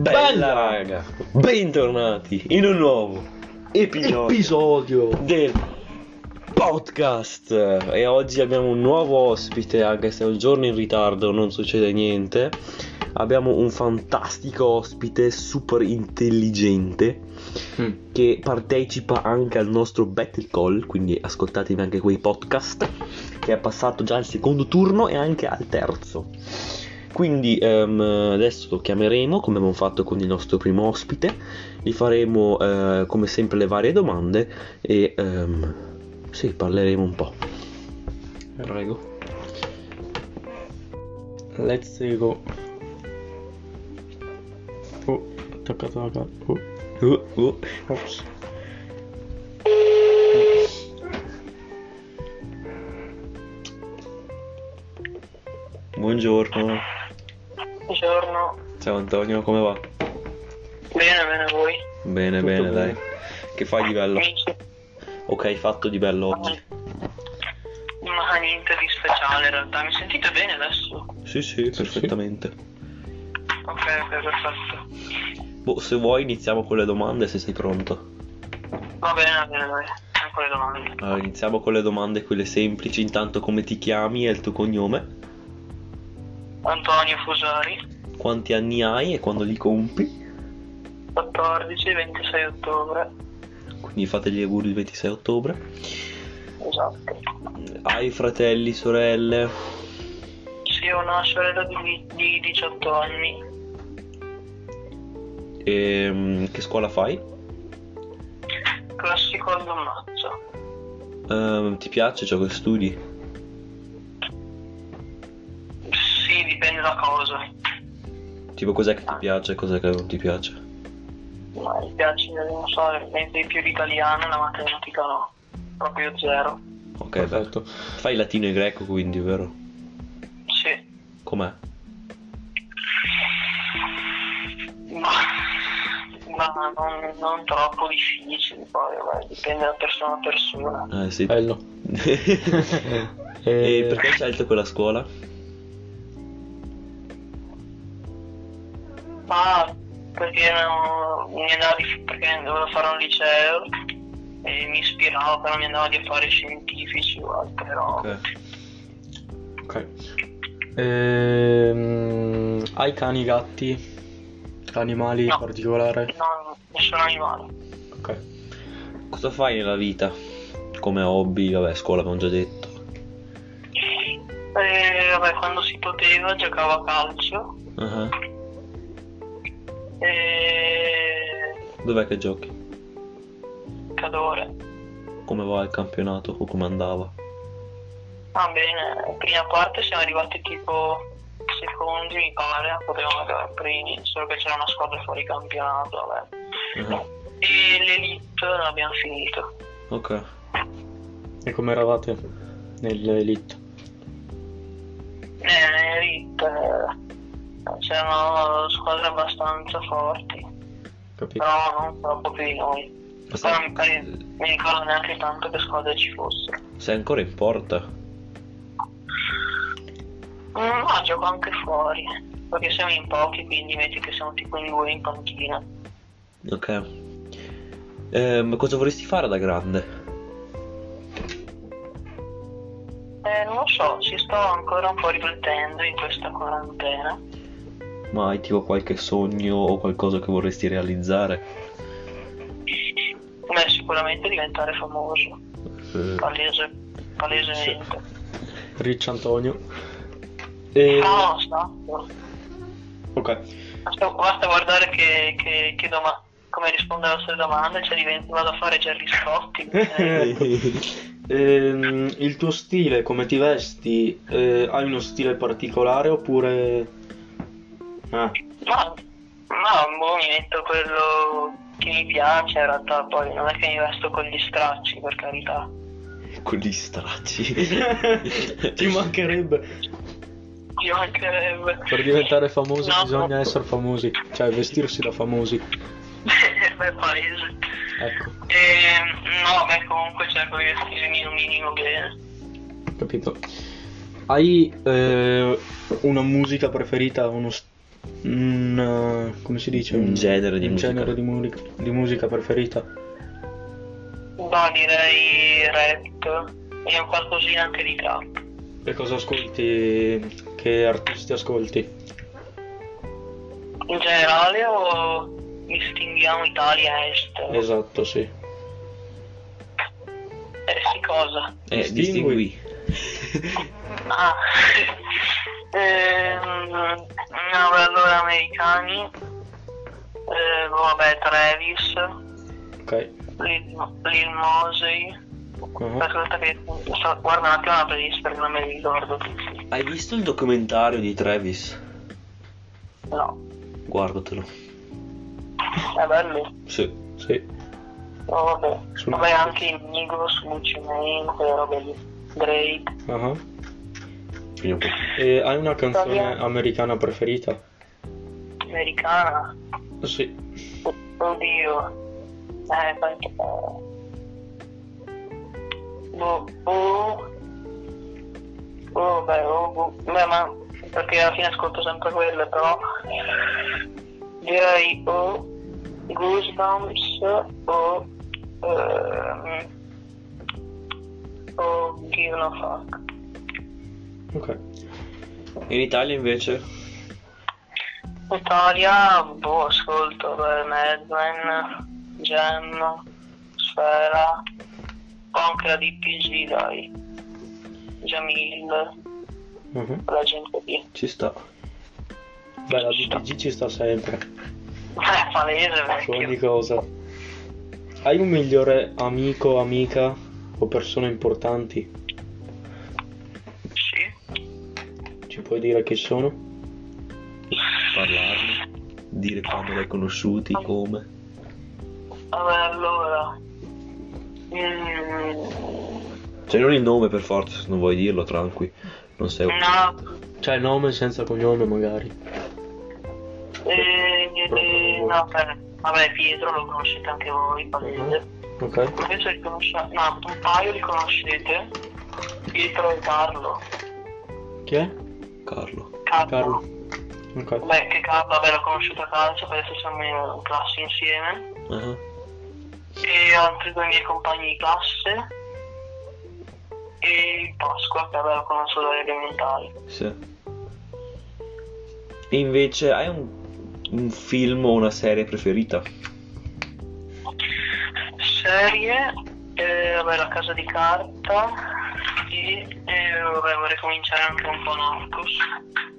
Bella raga, bentornati in un nuovo episodio, Episodio. del podcast. E oggi abbiamo un nuovo ospite anche se è un giorno in ritardo non succede niente. Abbiamo un fantastico ospite super intelligente Mm. che partecipa anche al nostro Battle Call quindi ascoltatevi anche quei podcast che è passato già al secondo turno e anche al terzo quindi ehm, adesso lo chiameremo come abbiamo fatto con il nostro primo ospite, gli faremo eh, come sempre le varie domande e ehm, sì, parleremo un po'. Prego. Let's go. Oh, attaccato la carta. Oh, Uh, uh. ops. Buongiorno, Buongiorno, ciao Antonio, come va? bene, bene voi? Bene, Tutto bene, dai. Che fai di bello? Ok, hai fatto di bello oggi? Ma niente di speciale in realtà, mi sentite bene adesso? Sì, sì, perfettamente. Ok, ok, perfetto. Boh, se vuoi iniziamo con le domande se sei pronto. Va bene, va bene, dai, ancora le domande. Allora, iniziamo con le domande, quelle semplici. Intanto come ti chiami e il tuo cognome? Antonio Fusari, Quanti anni hai e quando li compi? 14 26 ottobre, Quindi fate gli auguri il 26 ottobre. esatto. Hai fratelli, sorelle? Sì, ho una sorella di, di 18 anni, E, mm, che scuola fai? classico al Dommazzo. Ehm, ti piace ciò che studi? Tipo cos'è che ti piace e cos'è che non ti piace? Ma mi piace, non so, mentre più l'italiano, la matematica no, proprio zero. Ok, Perfetto. Fai latino e greco quindi, vero? Sì. Com'è? Ma, ma non, non troppo difficili, poi vabbè, dipende da persona a persona. Eh sì. Bello. e perché hai scelto quella scuola? Ma perché, no, mi andava di, perché dovevo fare un liceo e mi ispiravo, però mi andava di fare scientifici o altre robe. Ok. Ok. Ehm, hai cani, gatti? Animali in No. particolare? No, nessun animale. Ok. Cosa fai nella vita? Come hobby? Vabbè, scuola abbiamo già detto. E vabbè, quando si poteva giocavo a calcio Ah, e Dov'è che giochi? cadore. Come va il campionato o come andava? Va bene, prima parte siamo arrivati tipo secondi mi pare, potevamo arrivare primi, solo che c'era una squadra fuori campionato, vabbè. Ah, E l'elite non abbiamo finito. Ok. E come eravate nell'elite? Eh, l'elite eh, c'erano squadre abbastanza forti, Capito? però non troppo più di noi. Ma Poi non mi, mi ricordo neanche tanto che squadre ci fossero. sei ancora in porta? Mm, Ma gioco anche fuori, perché siamo in pochi, quindi metti che siamo tipo in due in panchina. Ok. Ehm, cosa vorresti fare da grande? Eh, non lo so, ci sto ancora un po' riflettendo in questa quarantena. Ma hai tipo qualche sogno o qualcosa che vorresti realizzare? Beh, sicuramente diventare famoso, Eh, palese, palesemente. Rich Antonio. E... No, esatto. Ok. Basta, basta guardare che, che, che doma- come rispondo alle vostre domande, cioè divento, vado a fare Gerry Scotti. eh, Ehm, il tuo stile, come ti vesti, eh, hai uno stile particolare oppure... Ah, ma, ma boh, mi metto quello che mi piace, in realtà poi non è che mi vesto con gli stracci, per carità. Quelli stracci. ti mancherebbe. Ci mancherebbe. Per diventare famosi No, bisogna no. essere famosi, cioè vestirsi da famosi. Beh, palese. Ecco, E, no, beh, comunque cerco di vestirmi un minimo bene. capito. Hai eh, una musica preferita, uno... s- mm, un... uh, come si dice? Un genere di un musica. genere di, mu- di musica preferita? No, direi rap e un qualcosina anche di trap. E cosa ascolti? Che artisti ascolti? In generale o distinguiamo Italia e estero? Esatto, sì. Eh sì, cosa? Eh, Distingui. distingui. Ah, ehm, allora americani, eh, vabbè, Travis, Ok. Lil, Lil Mosey, aspetta che guarda un attimo la playlist perché non me li ricordo tutti. Hai visto il documentario di Travis? No, Guardatelo. è bello. Sì. Sì. No, vabbè. Su Vabbè, anche i Migos, Gucci Mane, quelle robe lì. Drake. Ah. Quindi un po'. E hai una canzone americana preferita? Americana. Sì. Oddio. Eh, quanto... Boh, oh. Oh, beh, oh, boh. Beh, ma... Perché alla fine ascolto sempre quelle, però... Direi o Goosebumps o... ehm, o Give No Fuck. Ok. In Italia invece? In Italia, boh, ascolto beh, Madman, Jam, Sfera, o anche la DPG, dai. Jamil, Mhm. la gente lì. Ci sta. Beh, la DPG ci sta sempre. Eh, palese, Su ogni vecchio. cosa. Hai un migliore amico, amica o persone importanti? Puoi dire chi sono? Parlarne. Dire quando li hai conosciuti, come. Vabbè, allora... Mm, Cioè non il nome per forza, se non vuoi dirlo, tranqui. Non sei no, Cioè nome senza cognome magari. eh, eh, no, beh, vabbè, Pietro lo conoscete anche voi, palese. Ok. Penso li conosciate, no, un paio li conoscete. Pietro e Carlo. Chi è? Carlo. Carlo. Carlo. Ok. Beh, che Carlo, vabbè, l'ho conosciuto a calcio, perché adesso siamo in classe insieme. Ah, E altri due miei compagni di classe. E Pasqua, che vabbè, lo conosco dalle elementari. Sì. E invece hai un, un film o una serie preferita? Serie, eh, vabbè, La Casa di Carta. E eh, vabbè, vorrei cominciare anche un po' Narcos.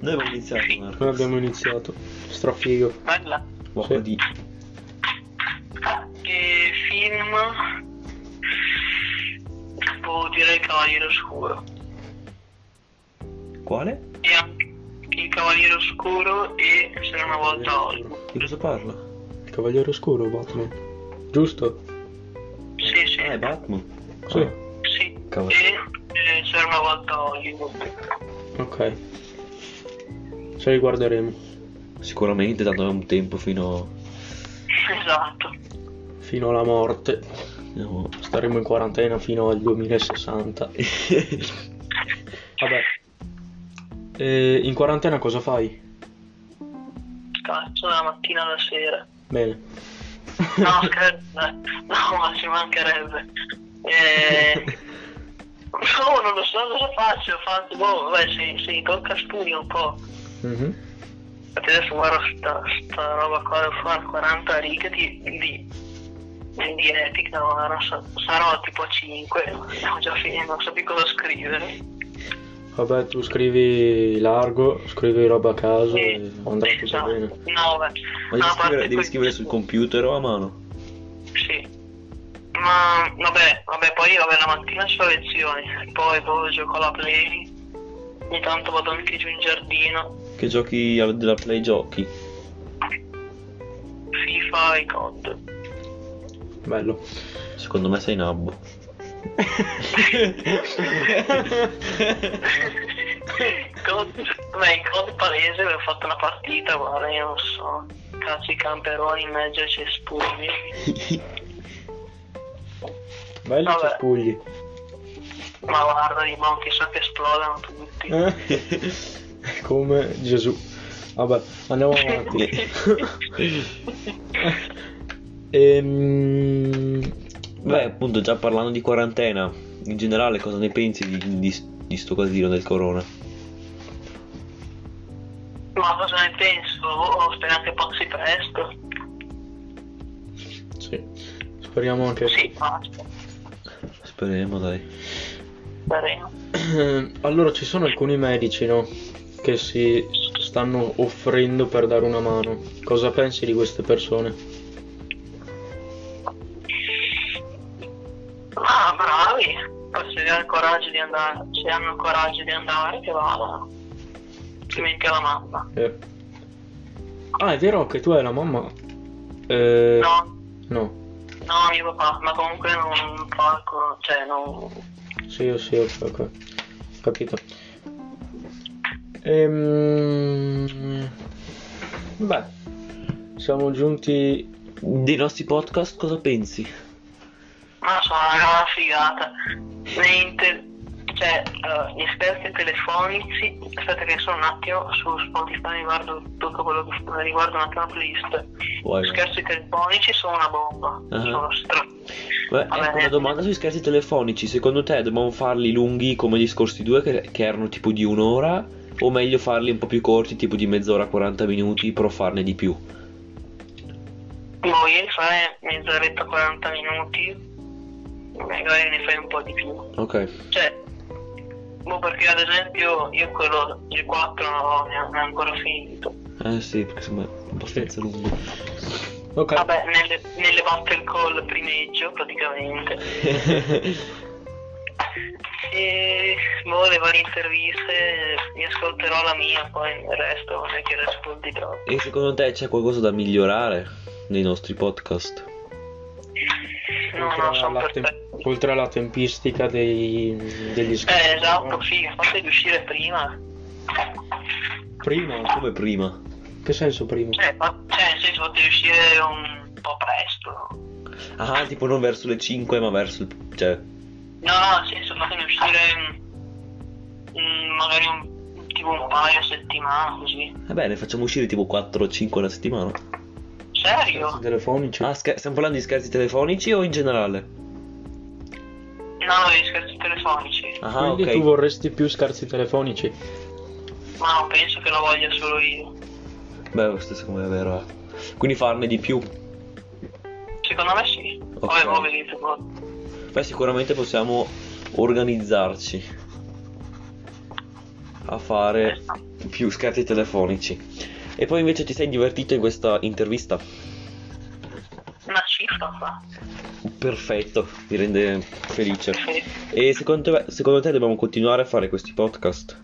Noi abbiamo iniziato, Marco. Noi abbiamo iniziato. Strafigo. Bella. Uomo Sì. di... E film. Boh, direi Cavaliere Oscuro. Quale? E anche Il Cavaliere Oscuro e Se una volta Hollywood. Di cosa parla? Il Cavaliere Oscuro, Batman. Giusto? Sì, sì. Ah, è Batman. Sì. Ah, Sì. Cavolo. E C'era una volta Hollywood. Ok. Ce li guarderemo. Sicuramente, tanto è un tempo fino... Esatto. Fino alla morte. No. Staremo in quarantena fino al 2060. Vabbè. E in quarantena cosa fai? Cazzo, dalla mattina alla sera. Bene. No, scherzo. eh. No, ma ci mancherebbe. Eh... No, non lo so cosa faccio. Faccio, boh, vabbè, se, se mi tocca studio un po'. Mhm. Infatti adesso guardo sta, sta roba qua, devo fare 40 righe di, di, di Epic, no, so, sarò tipo a 5, stiamo già finendo, non so più cosa scrivere. Vabbè, tu scrivi largo, scrivi roba a caso Sì, e andrà tutto esatto. bene. No, vabbè. Ma No, devi scrivere, devi scrivere sul computer o a mano? Ma vabbè, vabbè, poi vabbè, la mattina c'ho lezioni, poi boh, gioco alla play, ogni tanto vado anche giù in giardino, Che giochi della Play giochi? FIFA e COD. Bello. Secondo me sei nabbo. COD, beh, in COD palese avevo fatto una partita, guarda, io non so, cazzo i camperoni in mezzo ai cespugli. Belli Vabbè. cespugli. Ma guarda, di mo' chissà che esplodano tutti. Eh? Come Gesù. Vabbè, andiamo avanti. Ehm, Beh, appunto, già parlando di quarantena, in generale cosa ne pensi di, di, di sto casino del corona? Ma cosa ne penso? Oh, speriamo che passi presto. sì, speriamo anche. Sì. Speriamo, dai. Speriamo. Allora, ci sono alcuni medici, no? Che si stanno offrendo per dare una mano. Cosa pensi di queste persone? Ah, bravi. Poi se hanno il coraggio di andare, se hanno il coraggio di andare, che vadano. Altrimenti la mamma. Eh. Ah, è vero che tu hai la mamma? Eh, No, no. No, mio papà, ma comunque non fa, co- cioè non... Sì, sì, ok, ok. Capito. Ehm... Beh, siamo giunti... Dei nostri podcast cosa pensi? Ma sono una figata. Mentre, cioè, eh, gli esperti telefonici, aspetta che sono un attimo su Spotify, guardo tutto quello che riguarda un attimo la playlist. Gli scherzi telefonici sono una bomba. Ah. Sono stra... Beh, ecco una domanda sui scherzi telefonici. Secondo te dobbiamo farli lunghi come gli scorsi due, che, che erano tipo di un'ora? O meglio farli un po' più corti, tipo di mezz'ora, 40 minuti, però farne di più? Boh, ieri fai mezz'oretta 40 minuti, magari ne fai un po' di più. Ok. Cioè, boh, perché ad esempio io quello il 4 non neanche ancora finito. Eh sì, perché sembra abbastanza lungo. Ok. Vabbè, nelle, nelle battle call primeggio praticamente. E boh, le varie interviste, mi ascolterò la mia, poi il resto non è che rispondi troppo. e secondo te c'è qualcosa da migliorare nei nostri podcast? No, oltre, no, sono alla tem- perfetti. oltre alla tempistica dei, degli scherzi. Eh, esatto, sì, fate di uscire prima. Prima? Come prima? Che senso prima? Cioè, fa- cioè, nel senso, fate uscire un po' presto. Ah, tipo non verso le 5, ma verso il... cioè... No, no, nel senso, fatemi uscire mm, magari un, tipo un paio a settimana, così. Vabbè, ne facciamo uscire tipo 4 o 5 alla settimana. Serio? Telefonici? Ah, scher- stiamo parlando di scherzi telefonici o in generale? No, gli scherzi telefonici. Ah, Quindi ok. tu vorresti più scherzi telefonici? Ma non penso che lo voglia solo io. Beh, questo secondo me è vero. eh. Quindi farne di più. Secondo me sì. Ok. Poi vedete voi. Beh, sicuramente possiamo organizzarci a fare più scherzi telefonici. E poi invece ti sei divertito in questa intervista? Una cifra fa. Perfetto, mi rende felice. Sì. E secondo te, secondo te dobbiamo continuare a fare questi podcast?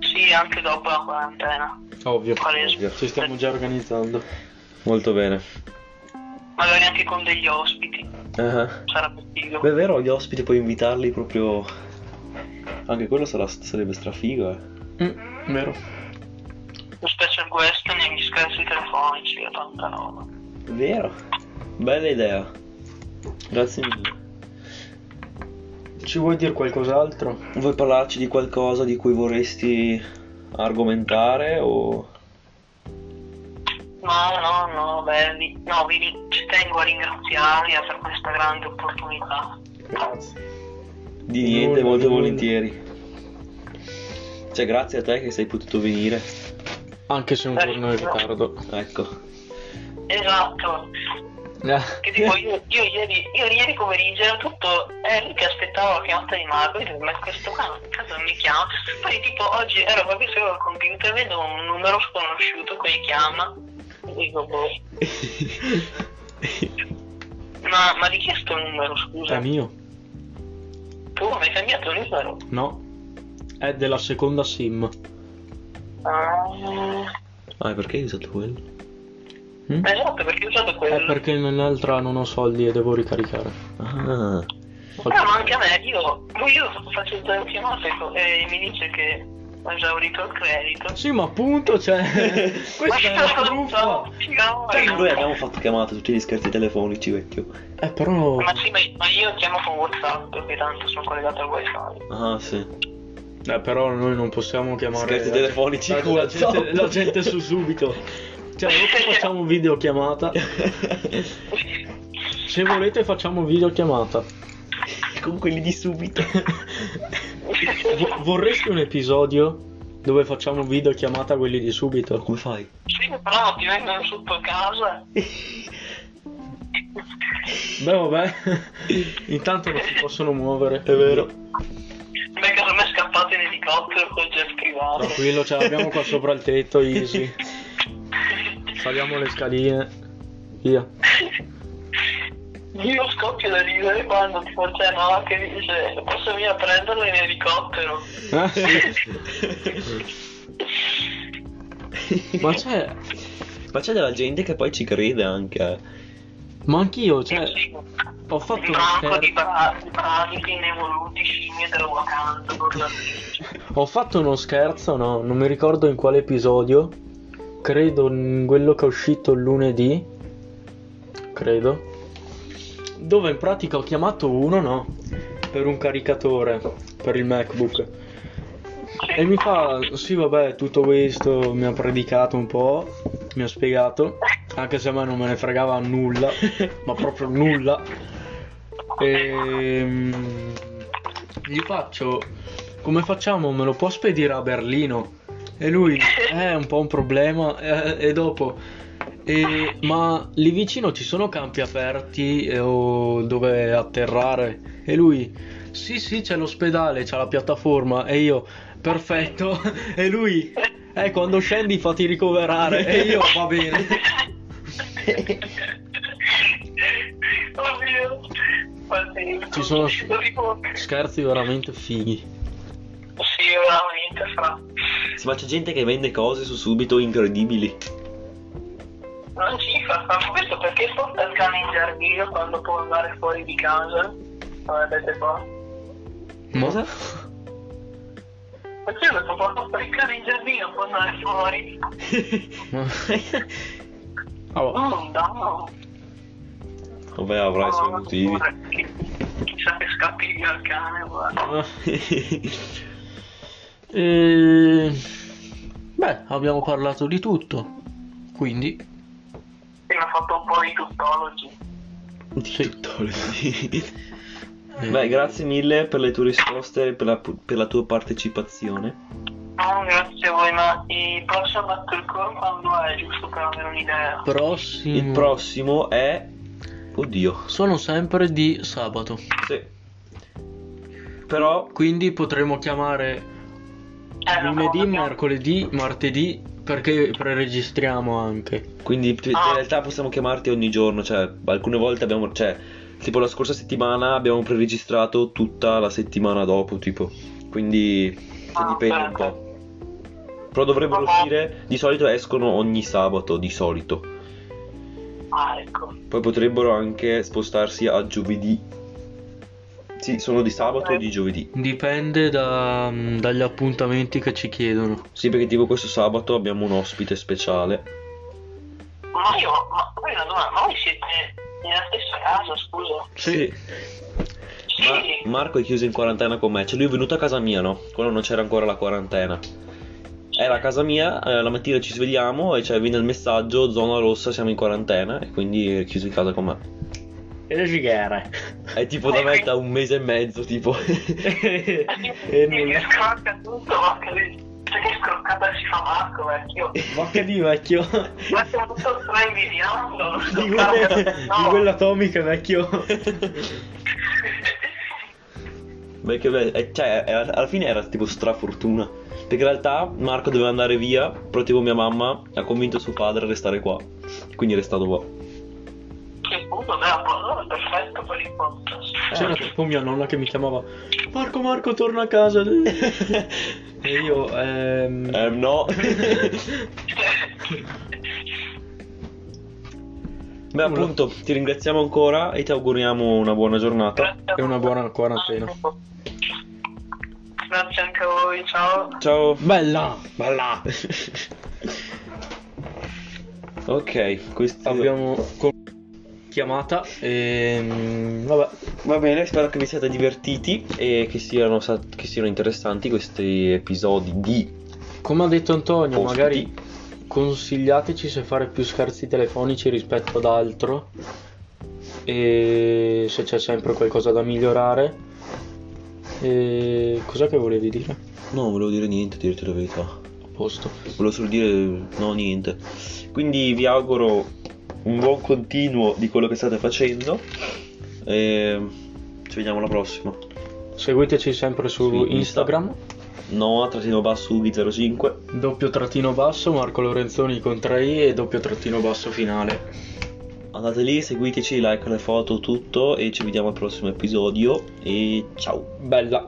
Sì, anche dopo la quarantena. Ovvio. Ovvio. Ci stiamo già organizzando. Molto bene. Magari anche con degli ospiti. Ah, Sarebbe figo. Beh, è vero, gli ospiti puoi invitarli proprio... Anche quello sarà, sarebbe strafigo, eh. Mm, vero. Lo special guest negli scherzi telefonici e tanta roba. Vero? Bella idea. Grazie mille. Ci vuoi dire qualcos'altro? Vuoi parlarci di qualcosa di cui vorresti argomentare o... No, no, no, belli. No, vi ci tengo a ringraziarvi per questa grande opportunità. Grazie. Di niente, molto volentieri. Cioè, grazie a te che sei potuto venire. Anche se un giorno in ritardo. Ecco. Esatto. Che tipo io, io ieri, io ieri pomeriggio ero tutto lì che aspettavo la chiamata di Marco e ma questo qua caso non mi chiama poi tipo oggi ero proprio solo al computer vedo un numero sconosciuto che mi chiama e dico boh ma, ma di chi è sto numero scusa È mio? tu mi hai cambiato il numero No. È della seconda sim. Ah, Ah, perché hai usato quello? Mm? esatto perché ho usato È quello perché nell'altra non ho soldi e devo ricaricare. Ah, Ah, ma anche a me, io, io faccio il chiamate e mi dice che ho esaurito il credito. Sì, ma appunto, cioè. Questa è una truffa. Cioè, noi abbiamo fatto chiamate tutti gli scherzi telefonici, vecchio. Eh, però. Ma sì, ma, ma io chiamo con WhatsApp perché tanto sono collegato al wifi. Ah, sì. Eh, però noi non possiamo chiamare... Scherzi la- telefonici la, con la gente, la gente su subito. Cioè, dopo facciamo videochiamata. Se volete facciamo videochiamata. con quelli di subito. Vo- vorresti un episodio dove facciamo videochiamata a quelli di subito? Come fai? Sì, però ti vengono sotto casa. Beh, vabbè. Intanto non si possono muovere. È vero. Scappato in elicottero col jet privato. Tranquillo, ce l'abbiamo qua sopra il tetto, easy. Saliamo le scaline. Via. Io scoppio da ridere quando tipo c'è no che dice posso venire a prenderlo in elicottero. Ah, sì. Ma c'è. Ma c'è della gente che poi ci crede anche. Ma anch'io, cioè. Ho fatto un uno branco di, bra- di scimmie del Wakanda. Ho fatto uno scherzo, no? Non mi ricordo in quale episodio. Credo in quello che è uscito lunedì. Credo. Dove in pratica ho chiamato uno, no? Per un caricatore. Per il MacBook. E mi fa, sì vabbè, tutto questo mi ha predicato un po', mi ha spiegato, anche se a me non me ne fregava nulla, ma proprio nulla. E gli faccio, come facciamo? Me lo può spedire a Berlino? E lui, "Eh, è un po' un problema, eh, e dopo, "E- ma lì vicino ci sono campi aperti eh, o dove atterrare? E lui, sì sì c'è l'ospedale, c'è la piattaforma, e io, perfetto, e lui, eh quando scendi fatti ricoverare, e io, va bene. Oddio. Guardi, Ci sono scherzi veramente fighi. Sì, veramente fra. Sì, ma c'è gente che vende cose su subito incredibili. Non ci fa, ma questo perché porta il cane in giardino quando può andare fuori di casa? Guardate qua. Cosa? Perché lo porta fuori il cane in giardino può andare fuori? Oh, Oh, no. Vabbè, avrai i suoi motivi. Chissà che scappi via il cane, guarda. E... Beh, abbiamo parlato di tutto. Quindi, Mi ha fatto un po' di tuttologi. sì. Tuttologi. Beh, grazie mille per le tue risposte e per la, per la tua partecipazione. No, grazie a voi, ma il prossimo Battle Core quando è, giusto per avere un'idea? prossimo. Il prossimo è... Oddio. Sono sempre di sabato. Sì. Però... Quindi potremo chiamare Eh, lunedì, no, mercoledì, martedì, perché preregistriamo anche. Quindi in Ah. realtà possiamo chiamarti ogni giorno, cioè alcune volte abbiamo, cioè tipo la scorsa settimana abbiamo preregistrato tutta la settimana dopo, tipo. Quindi Ah, dipende un perfetto. po'. Però dovrebbero Vabbè. uscire, di solito escono ogni sabato, di solito. Ah, ecco. Poi potrebbero anche spostarsi a giovedì. Sì, sono di sabato o di giovedì. Dipende da- dagli appuntamenti che ci chiedono. Sì, perché tipo questo sabato abbiamo un ospite speciale. Ma io, ma poi una domanda, ma voi siete nella stessa casa, scusa? Sì. Sì. Ma Marco è chiuso in quarantena con me, cioè lui è venuto a casa mia, no? Quando non c'era ancora la quarantena. Era a casa mia, eh, la mattina ci svegliamo e cioè viene il messaggio, zona rossa, siamo in quarantena e quindi è chiuso in casa con me. E le gigare. È tipo da me da un mese e mezzo, tipo. e e nulla. scrocca tutto, ma che, cioè che scroccata si fa Marco, vecchio? Ma che di vecchio? Ma stiamo tutto stai invidiando, Di quelle, di quelle atomiche vecchio. Beh, che bello. Eh, cioè, alla fine era tipo strafortuna. Perché in realtà Marco doveva andare via, però tipo mia mamma ha convinto suo padre a restare qua. Quindi è restato qua. Che allora è perfetto per il podcast. C'era tipo mia nonna che mi chiamava Marco Marco torna a casa E io ehm... Eh, no. Beh, appunto, ti ringraziamo ancora e ti auguriamo una buona giornata. E una buona quarantena. Grazie anche a voi, ciao. Ciao. Bella, bella ok, questo Abbiamo chiamata. E, mm, vabbè, Va bene, spero che vi siate divertiti e che siano, che siano interessanti questi episodi di come ha detto Antonio, Ospiti. magari consigliateci se fare più scherzi telefonici rispetto ad altro. E se c'è sempre qualcosa da migliorare. E cos'è che volevi dire? No, non volevo dire niente, dirti la verità. A posto. Volevo solo dire no, niente. Quindi vi auguro un buon continuo di quello che state facendo. E ci vediamo alla prossima. Seguiteci sempre su Su Insta. Instagram. Noah trattino basso Ubi05. Doppio trattino basso, Marco Lorenzoni con 3i e doppio trattino basso finale. Andate lì, seguiteci, like le foto, tutto e ci vediamo al prossimo episodio e ciao. Bella.